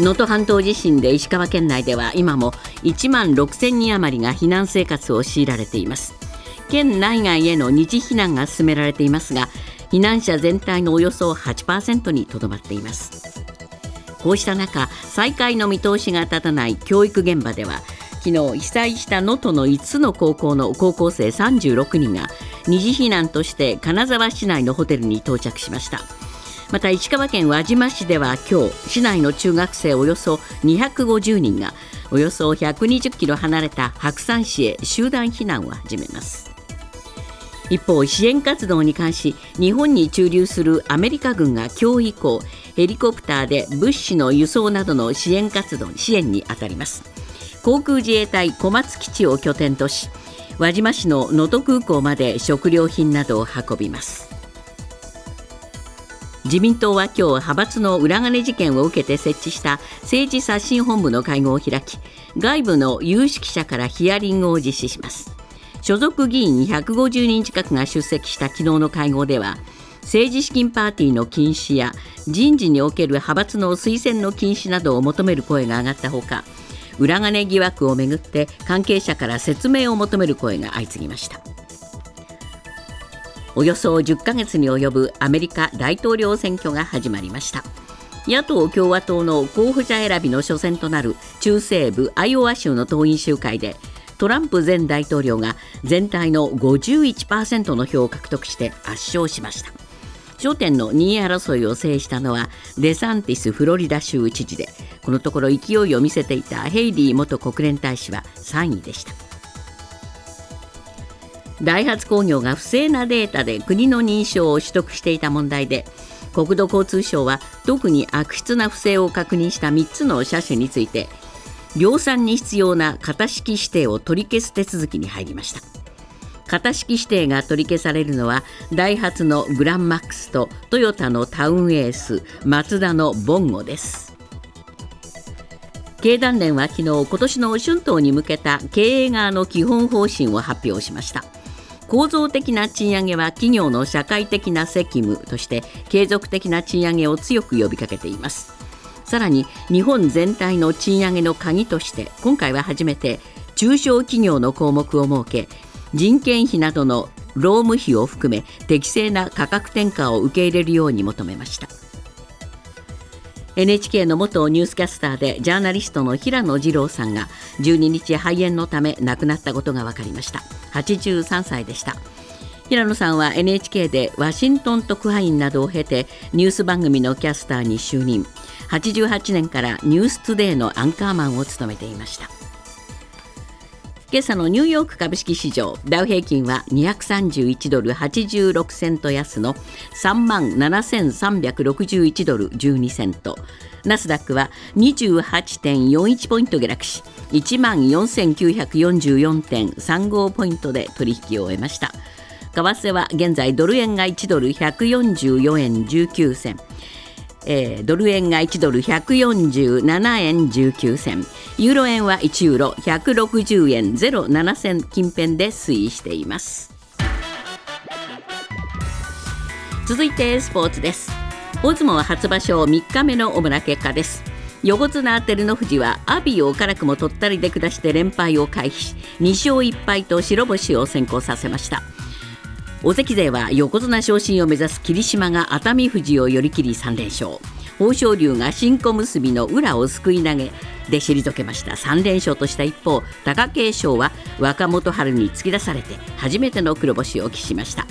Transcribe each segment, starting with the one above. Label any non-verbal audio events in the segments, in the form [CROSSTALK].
能登半島地震で石川県内では今も1万6000人余りが避難生活を強いられています。県内外への二次避難が進められていますが避難者全体のおよそ8%にとどまっています。こうした中再開の見通しが立たない教育現場では昨日被災した能登の5つの高校の高校生36人が二次避難として金沢市内のホテルに到着しました。また石川県輪島市では今日市内の中学生およそ250人がおよそ120キロ離れた白山市へ集団避難を始めます。一方支援活動に関し日本に駐留するアメリカ軍が今日以降ヘリコプターで物資の輸送などの支援活動支援に当たります。航空自衛隊小松基地を拠点とし輪島市の能登空港まで食料品などを運びます。自民党は今日派閥の裏金事件を受けて設置した政治刷新本部の会合を開き外部の有識者からヒアリングを実施します。所属議員150人近くが出席した昨日の会合では政治資金パーティーの禁止や人事における派閥の推薦の禁止などを求める声が上がったほか裏金疑惑をめぐって関係者から説明を求める声が相次ぎました。およそ10ヶ月に及ぶアメリカ大統領選挙が始まりました。野党・共和党の候補者選びの初戦となる中西部アイオワ州の党員集会でトランプ前大統領が全体の51%の票を獲得して圧勝しました。焦点の2位争いを制したのはデサンティスフロリダ州知事でこのところ勢いを見せていたヘイリー元国連大使は3位でした。ダイハツ工業が不正なデータで国の認証を取得していた問題で国土交通省は特に悪質な不正を確認した3つの車種について量産に必要な型式指定を取り消す手続きに入りました。型式指定が取り消されるのはダイハツのグランマックスとトヨタのタウンエースマツダのボンゴです。経団連は昨日今年の春闘に向けた経営側の基本方針を発表しました。構造的な賃上げは企業の社会的な責務として継続的な賃上げを強く呼びかけています。さらに日本全体の賃上げの鍵として今回は初めて中小企業の項目を設け人件費などの労務費を含め適正な価格転嫁を受け入れるように求めました。NHK の元ニュースキャスターでジャーナリストの平野二郎さんが12日肺炎のため亡くなったことが分かりました。83歳でした。平野さんは NHK でワシントン特派員などを経てニュース番組のキャスターに就任。88年から「ニューストゥデイのアンカーマンを務めていました。今朝のニューヨーク株式市場ダウ平均は231ドル86セント安の3万7361ドル12セント。ナスダックは28.41ポイント下落し1万4944.35ポイントで取引を終えました。為替は現在ドル円が1ドル144円19銭。えー、ドル円が1ドル147円19銭。ユーロ円は1ユーロ160円07銭。近辺で推移しています。続いてスポーツです。大相撲初場所3日目の主な結果です。横綱照ノ富士は阿炎を辛くも取ったりで下して連敗を回避し2勝1敗と白星を先行させました。大関勢は横綱昇進を目指す霧島が熱海富士を寄り切り3連勝。豊昇龍が新小結の裏をすくい投げで退けました。3連勝とした一方貴景勝は若元春に突き出されて初めての黒星を喫しました。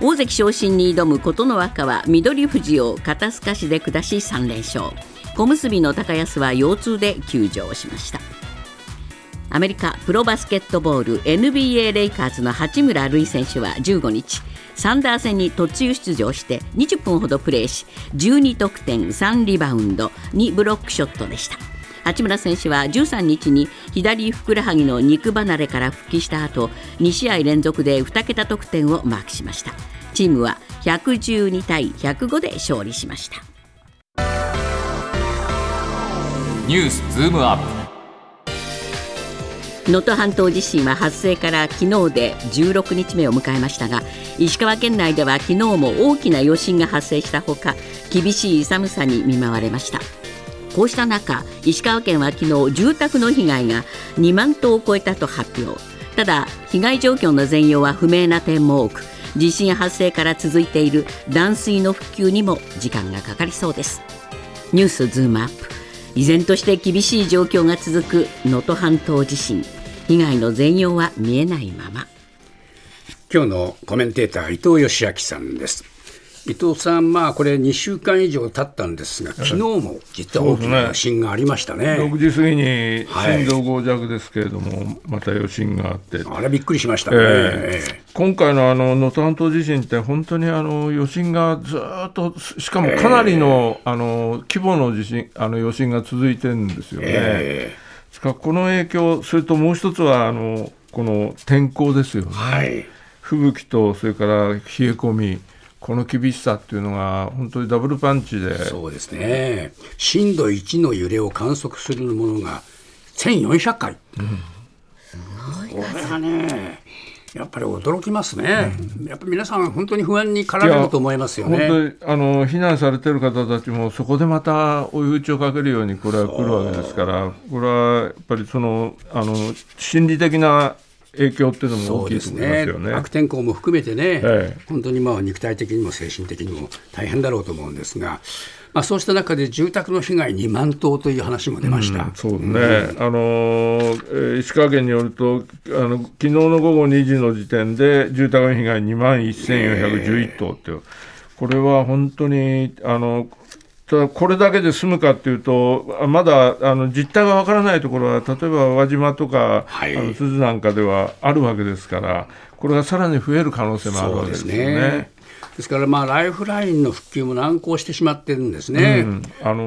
大関昇進に挑む琴ノ若は翠富士を肩透かしで下し3連勝。小結の高安は腰痛で休場しました。アメリカプロバスケットボール NBA レイカーズの八村塁選手は15日サンダー戦に途中出場して20分ほどプレーし12得点3リバウンド2ブロックショットでした。八村選手は13日に左ふくらはぎの肉離れから復帰した後2試合連続で2桁得点をマークしました。チームは112対105で勝利しました。ニュースズームアップ。能登半島地震は発生から昨日で16日目を迎えましたが石川県内では昨日も大きな余震が発生したほか厳しい寒さに見舞われました。こうした中石川県は昨日住宅の被害が2万棟を超えたと発表。ただ被害状況の全容は不明な点も多く地震発生から続いている断水の復旧にも時間がかかりそうです。ニュースズームアップ。依然として厳しい状況が続く能登半島地震。被害の全容は見えないまま。今日のコメンテーター伊藤義明さんです。伊藤さん、まあ、これ2週間以上経ったんですが、昨日も実は大きな余震がありましたね。ね6時過ぎに震度5弱ですけれども、はい、また余震があって。あれびっくりしましたね。えー、今回の能登半島地震って、本当にあの余震がずっと、しかもかなりのえー、あの規模の地震あの余震が続いてるんですよね。えー、かこの影響、それともう一つはあのこの天候ですよね。はい、吹雪とそれから冷え込み。この厳しさっていうのが本当にダブルパンチで。そうですね。震度1の揺れを観測するものが1400回、うん、これはねやっぱり驚きますね、うん、やっぱり皆さん、本当に不安に駆られると思いますよね。本当にあの避難されてる方たちも、そこでまた追い打ちをかけるように、これは来るわけですから、これはやっぱりそのあの心理的な影響っていうのも大きいと思いますよね、ね、悪天候も含めてね、ええ、本当にまあ肉体的にも精神的にも大変だろうと思うんですが。まあ、そうした中で住宅の被害2万棟という話も出ました、うん、そうね、うん、あの石川県によるとあの昨日の午後2時の時点で住宅の被害2万1411棟っていう、これは本当にあのこれだけで済むかっていうと、まだあの実態がわからないところは、例えば輪島とか、はい、あの鈴なんかではあるわけですから、これがさらに増える可能性もあるわけですね。ですから、まあ、ライフラインの復旧も難航してしまってるんですね、うん、あの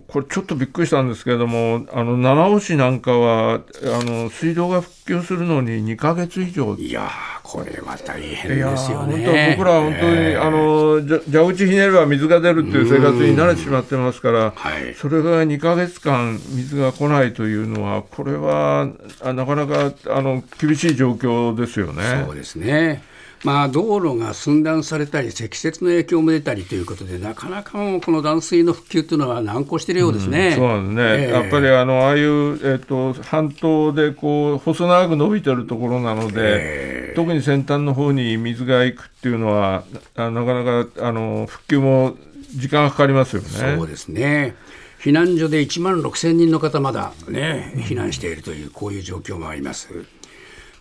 ー、これ、ちょっとびっくりしたんですけれども、あの七尾市なんかはあの、水道が復旧するのに2か月以上。いやこれは大変ですよね。僕らは本当に、えー、あの蛇口ひねれば水が出るっていう生活に慣れてしまってますから、はい、それが2か月間水が来ないというのは、これはなかなかあの厳しい状況ですよね。そうですね。まあ、道路が寸断されたり、積雪の影響も出たりということで、なかなかもうこの断水の復旧というのは難航しているようですね、うん、そうですね、えー、やっぱりあのああいう、えーと、半島でこう細長く伸びてるところなので、えー、特に先端の方に水が行くっていうのは、なかなかあの復旧も時間がかかりますよね。そうですね。避難所で1万6000人の方、まだ、ね、避難しているという、こういう状況もあります。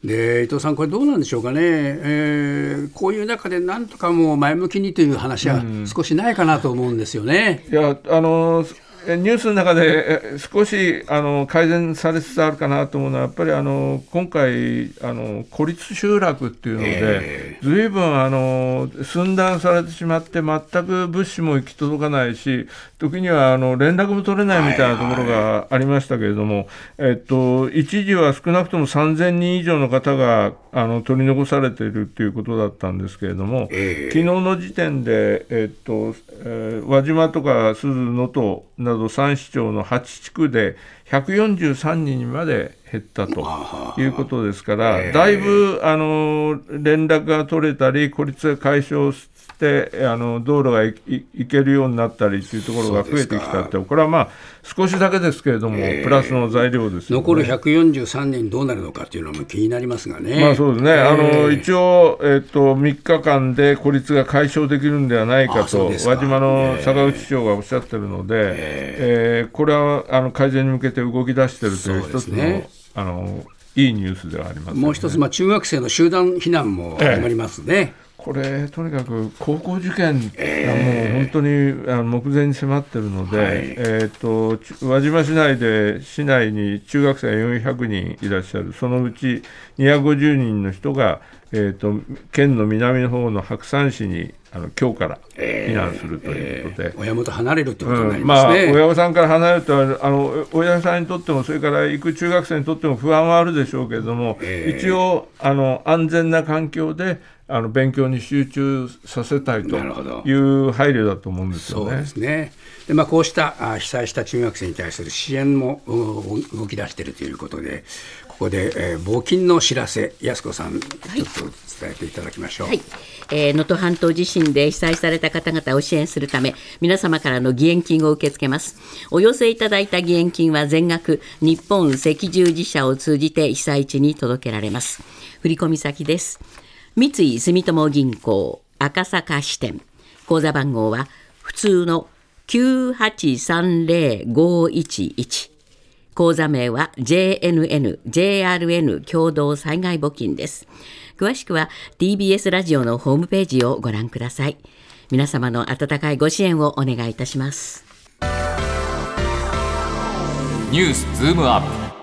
で伊藤さん、これどうなんでしょうかね、えー、こういう中でなんとかもう前向きにという話は少しないかなと思うんですよね。いやあのニュースの中で少しあの改善されつつあるかなと思うのは、やっぱりあの今回あの、孤立集落っていうので、ずいぶんあの寸断されてしまって、全く物資も行き届かないし、時にはあの連絡も取れないみたいなところがありましたけれども、えっと、一時は少なくとも3000人以上の方があの取り残されているということだったんですけれども、昨日の時点で、えっとえー、輪島とか鈴能登など3市町の8地区で143人にまで減ったということですから、だいぶあの連絡が取れたり、孤立が解消してあの道路が行けるようになったりというところが増えてきたって、これはまあ少しだけですけれども、プラスの材料です、ね、残る143人どうなるのかというのも気になりますがね。まあそうですね、あの一応、えーと、3日間で孤立が解消できるんではないかと、輪島の坂口市長がおっしゃってるので、えー、これはあの改善に向けて動き出しているという一つの。ね、あのいいニュースではあります、ね、もう一つ、まあ、中学生の集団避難も始まりますね。ええこれ、とにかく高校受験がもう本当にあの目前に迫ってるので、はい、えーと、輪島市内で市内に中学生が400人いらっしゃる、そのうち250人の人が、えーと、県の南の方の白山市にあの今日から避難するということで、えーえー、親元離れるということになりますね、うん、まあ、親御さんから離れるとあの親御さんにとってもそれから行く中学生にとっても不安はあるでしょうけれども、えー、一応あの安全な環境であの勉強に集中させたいという配慮だと思うんですよね。そうですね。でまあ、こうした被災した中学生に対する支援も動き出しているということで、こここで、えー、募金の知らせ、安子さん、ちょっと伝えていただきましょう。はい。えー能登半島地震で被災された方々を支援するため皆様からの義援金を受け付けます。お寄せいただいた義援金は全額日本赤十字社を通じて被災地に届けられます。振込先です。三井住友銀行赤坂支店。口座番号は普通の9830511口座名は JNN、JRN 共同災害募金です。詳しくは TBS ラジオのホームページをご覧ください。皆様の温かいご支援をお願いいたします。ニュースズームアップ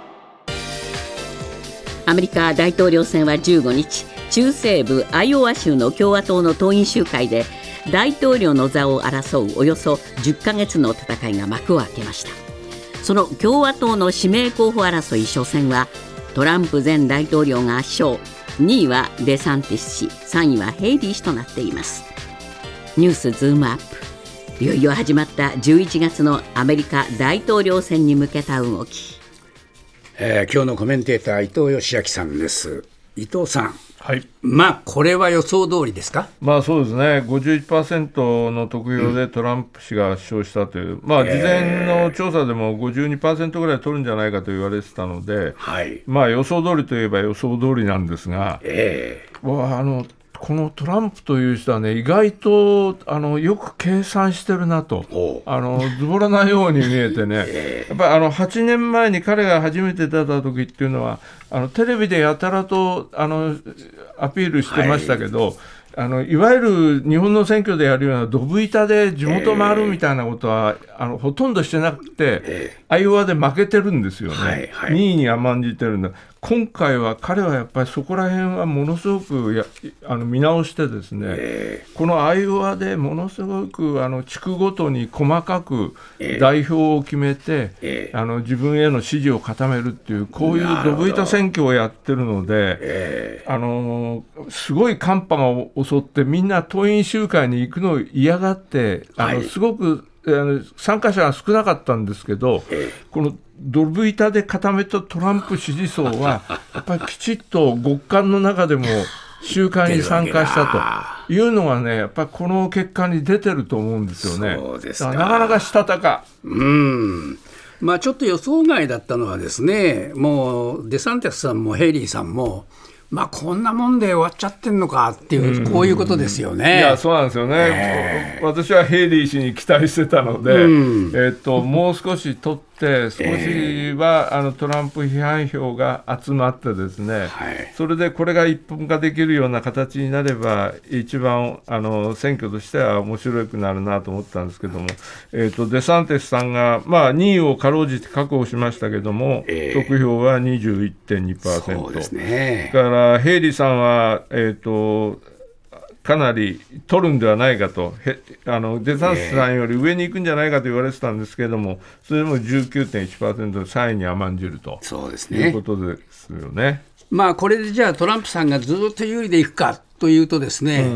アメリカ大統領選は15日、中西部アイオワ州の共和党の党員集会で大統領の座を争うおよそ10ヶ月の戦いが幕を開けました。その共和党の指名候補争い初戦はトランプ前大統領が圧勝2位はデサンティス氏3位はヘイリー氏となっています。ニュースズームアップ。いよいよ始まった11月のアメリカ大統領選に向けた動き。えー今日のコメンテーター伊藤義明さんです。伊藤さん、はいまあこれは予想通りですか？まあそうですね、51%の得票でトランプ氏が圧勝したという、まあ事前の調査でも52%ぐらい取るんじゃないかと言われてたので、はい。まあ予想通りといえば予想通りなんですが、えわああのこのトランプという人はね、意外とあのよく計算してるなと。あのズボラなように見えてね、[LAUGHS] やっぱりあの8年前に彼が初めて出た時っていうのは、あのテレビでやたらとあのアピールしてましたけど、あのいわゆる日本の選挙でやるようなドブ板で地元回るみたいなことは、あのほとんどしてなくて、アイオワで負けてるんですよね、はいはい。2位に甘んじてるんだ、今回は彼はやっぱりそこら辺はものすごくやあの見直して、ですね、このアイオワでものすごくあの地区ごとに細かく代表を決めて、あの自分への支持を固めるっていう、こういうドブ板選挙をやってるので、あのすごい寒波が襲って、みんな党員集会に行くのを嫌がって、あのはい。すごくあの参加者が少なかったんですけど、このドブ板で固めたトランプ支持層は、[LAUGHS] やっぱりきちっと極寒の中でも集会に参加したというのがね、やっぱりこの結果に出てると思うんですよね。そうですかなかなかしたたか。うん。まあちょっと予想外だったのはですね、もうデサンティスさんもヘイリーさんも。まあこんなもんで終わっちゃってんのかっていう、こういうことですよね。いやそうなんですよね、私はヘイリー氏に期待してたので、うんえっともう少し取少しは、あのトランプ批判票が集まって、ですね、はいそれでこれが一本化できるような形になれば、一番あの選挙としては面白くなるなと思ったんですけども、えっとデサンティスさんが、まあ、2位をかろうじて確保しましたけども、ええ得票は21.2%。そうですね。だからヘイリーさんは、えー、とかなり取るんではないかと、へあのデサンスさんより上に行くんじゃないかと言われてたんですけれども、それでも19.1%で3位に甘んじるとそうですいうこね。とですよね。まあこれでじゃあトランプさんがずっと有利でいくかというとですね、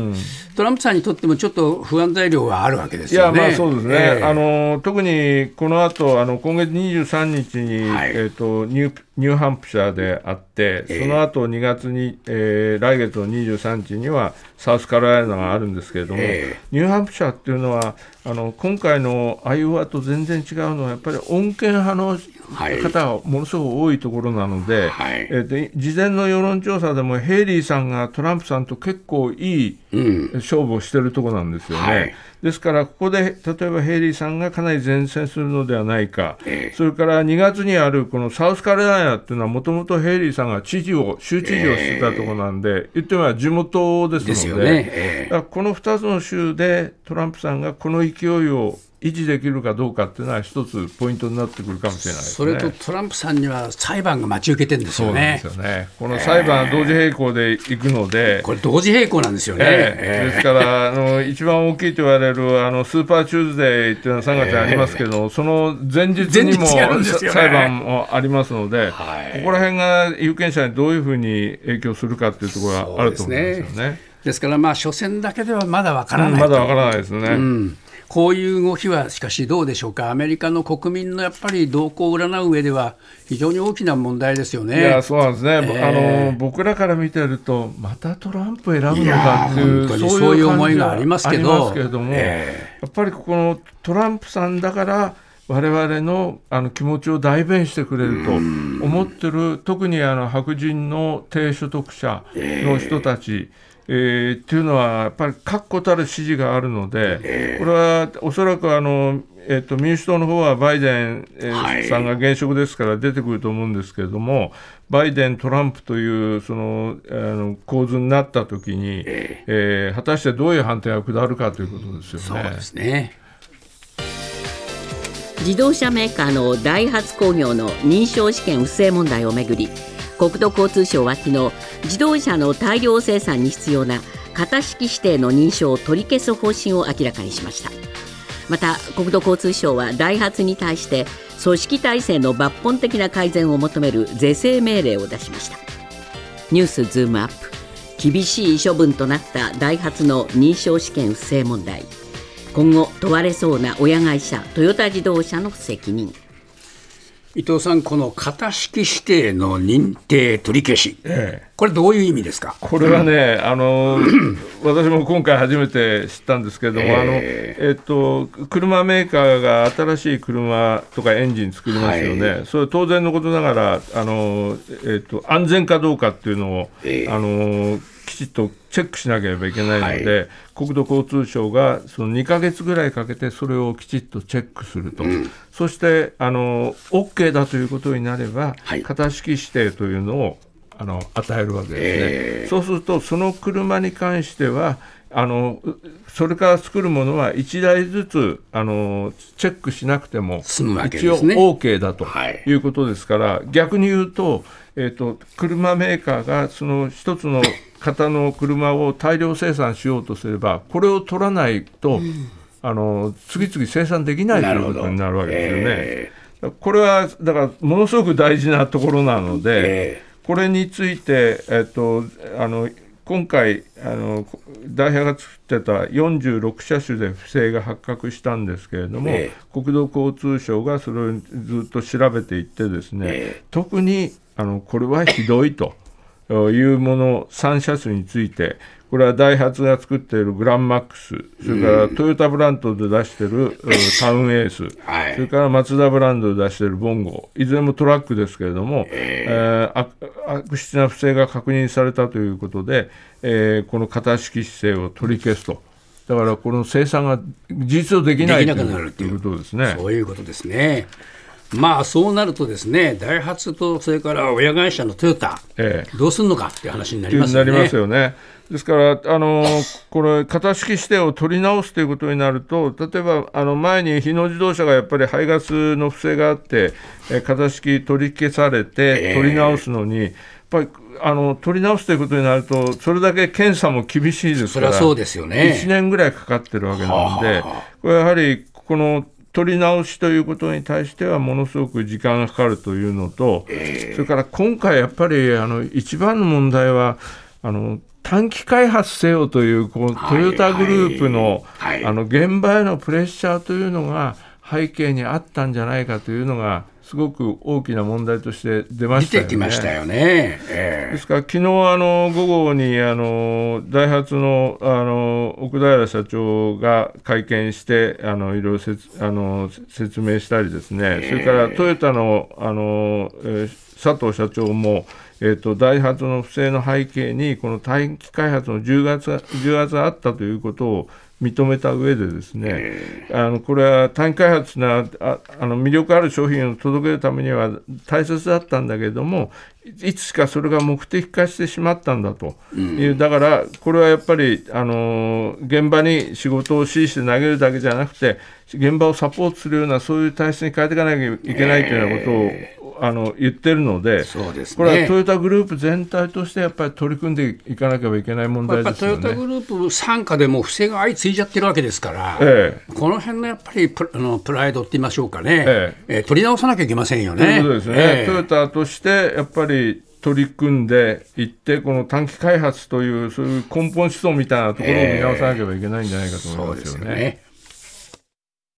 トランプさんにとってもちょっと不安材料があるわけですいやよね。まあそうですね、ええ。あの特にこの後あの今月23日に、はい。えー、とニューニューハンプシャーであって、ええ。その後2月に、えー来月の23日にはサウスカロライナがあるんですけれども、えニューハンプシャーっていうのはあの今回のアイオワと全然違うのはやっぱり穏健派のはい方がものすごく多いところなので、はい。えーと事前の世論調査でもヘイリーさんがトランプさんと結構いいうん。勝負をしてるところなんですよね。はい。ですから、ここで例えばヘイリーさんがかなり善戦するのではないか、ええ。それから2月にあるこのサウスカロライナっていうのは、もともとヘイリーさんが知事を、州知事をしてたところなんで、言ってみれば地元ですので、ね。えだからこの2つの州でトランプさんがこの勢いを維持できるかどうかっていうのは、一つポイントになってくるかもしれないですね。それとトランプさんには裁判が待ち受けてるんですよねそうなんです。よね。この裁判は同時並行で行くので、これ同時並行なんですよね。ええですからあの、一番大きいと言われるあのスーパーチューズデーっていうのは3月にありますけど、その前日にもね裁判もありますので、はいここら辺が有権者にどういうふうに影響するかっていうところがあると思うんですよね。ですからまあ初戦だけではまだわからない、うんまだわからないですね。うんこういう動きはしかしどうでしょうか、アメリカの国民のやっぱり動向を占う上では、非常に大きな問題ですよね。いやそうなんですね、えーあの僕らから見てると、またトランプ選ぶのかっていう、いや本当にそういう思いがありますけど。れども、えやっぱりこのトランプさんだから、我々のあの気持ちを代弁してくれると思ってる、特にあの白人の低所得者の人たち、えーっていうのは、やっぱり確固たる支持があるので、これはおそらくあの、えっと民主党の方はバイデン、えーはいさんが現職ですから出てくると思うんですけれども、バイデン、トランプというそのあの構図になったときに、えー果たしてどういう判定が下るかということですよね。そうですね。自動車メーカーのダイハツ工業の認証試験不正問題をめぐり国土交通省は昨日自動車の大量生産に必要な型式指定の認証を取り消す方針を明らかにしました。また国土交通省はダイハツに対して組織体制の抜本的な改善を求める是正命令を出しました。ニュースズームアップ。厳しい処分となったダイハツの認証試験不正問題。今後問われそうな親会社トヨタ自動車の責任。伊藤さん、この型式指定の認定取り消し、ええ。これ、どういう意味ですか？これはね、あの [COUGHS] 私も今回初めて知ったんですけれども、ええ。あのえっと、車メーカーが新しい車とかエンジン作りますよね、はそれは当然のことながらあの、えっと、安全かどうかっていうのを、ええ。あのきちっとチェックしなければいけないので、は国土交通省がその2か月ぐらいかけてそれをきちっとチェックすると、そしてあの OK だということになれば、はい。型式指定というのをあの与えるわけですね。ええ。そうすると、その車に関しては、あのうそれから作るものは1台ずつあのチェックしなくても、一応 OK だとはい。いうことですから、逆に言うと、えー、と車メーカーがその一つの型の車を大量生産しようとすれば、これを取らないと、あの次々生産できないということになるわけですよね。えこれはだからものすごく大事なところなので、えこれについて、えっと、あの今回あの、ダイハが作ってた46車種で不正が発覚したんですけれども、え国土交通省がそれをずっと調べていって、ですね、え。特にあのこれはひどいというもの、3車種について、これはダイハツが作っているグランマックス、それからトヨタブランドで出しているう [LAUGHS] タウンエース、はいそれからマツダブランドで出しているボンゴ、いずれもトラックですけれども、えー悪悪質な不正が確認されたということで、えーこの型式指定を取り消すと。だからこの生産が事実上できないということですね。そういうことですね。まあそうなるとですね、ダイハツとそれから親会社のトヨタ、ええどうするのかっていう話になりますよね。なりますよね。ですから、あのこれ、型式指定を取り直すということになると、例えばあの前に日野自動車がやっぱり排ガスの不正があって、え型式取り消されて、取り直すのに、やっぱりあの取り直すということになると、それだけ検査も厳しいですから、そうですよね1年ぐらいかかってるわけなのではあはあ、これやはりこの取り直しということに対しては、ものすごく時間がかかるというのと、それから今回、やっぱりあの一番の問題は、あの短期開発せよというこうはいトヨタグループの,、はいあの現場へのプレッシャーというのが背景にあったんじゃないかというのが、すごく大きな問題として出ましたよね。出てきましたよね。えですから、昨日あの午後にあのダイハツのあの奥平社長が会見して、あのいろいろ説あの説明したりですね、それからトヨタのあの、えー佐藤社長も、えー、とダイハツの不正の背景に、この短期開発の重圧が重圧があったということを認めた上でですね、あのこれは短期開発なああの魅力ある商品を届けるためには大切だったんだけれどもいいつしかそれが目的化してしまったんだという、だからこれはやっぱりあの現場に仕事を指示して投げるだけじゃなくて現場をサポートするようなそういう体質に変えていかなきゃいけないというようなことを、あの言ってるのでそうですねこれはトヨタグループ全体としてやっぱり取り組んでいかなければいけない問題ですよね。トヨタグループ傘下でも不正が相次いじゃってるわけですから、ええこの辺のやっぱりプあのプライドって言いましょうかね、ええー取り直さなきゃいけませんよといね。うことですね、ええトヨタとしてやっぱり取り組んでいって、この短期開発という、そういう根本思想みたいなところを見直さなければいけないんじゃないかと思いまよね。ですすよね。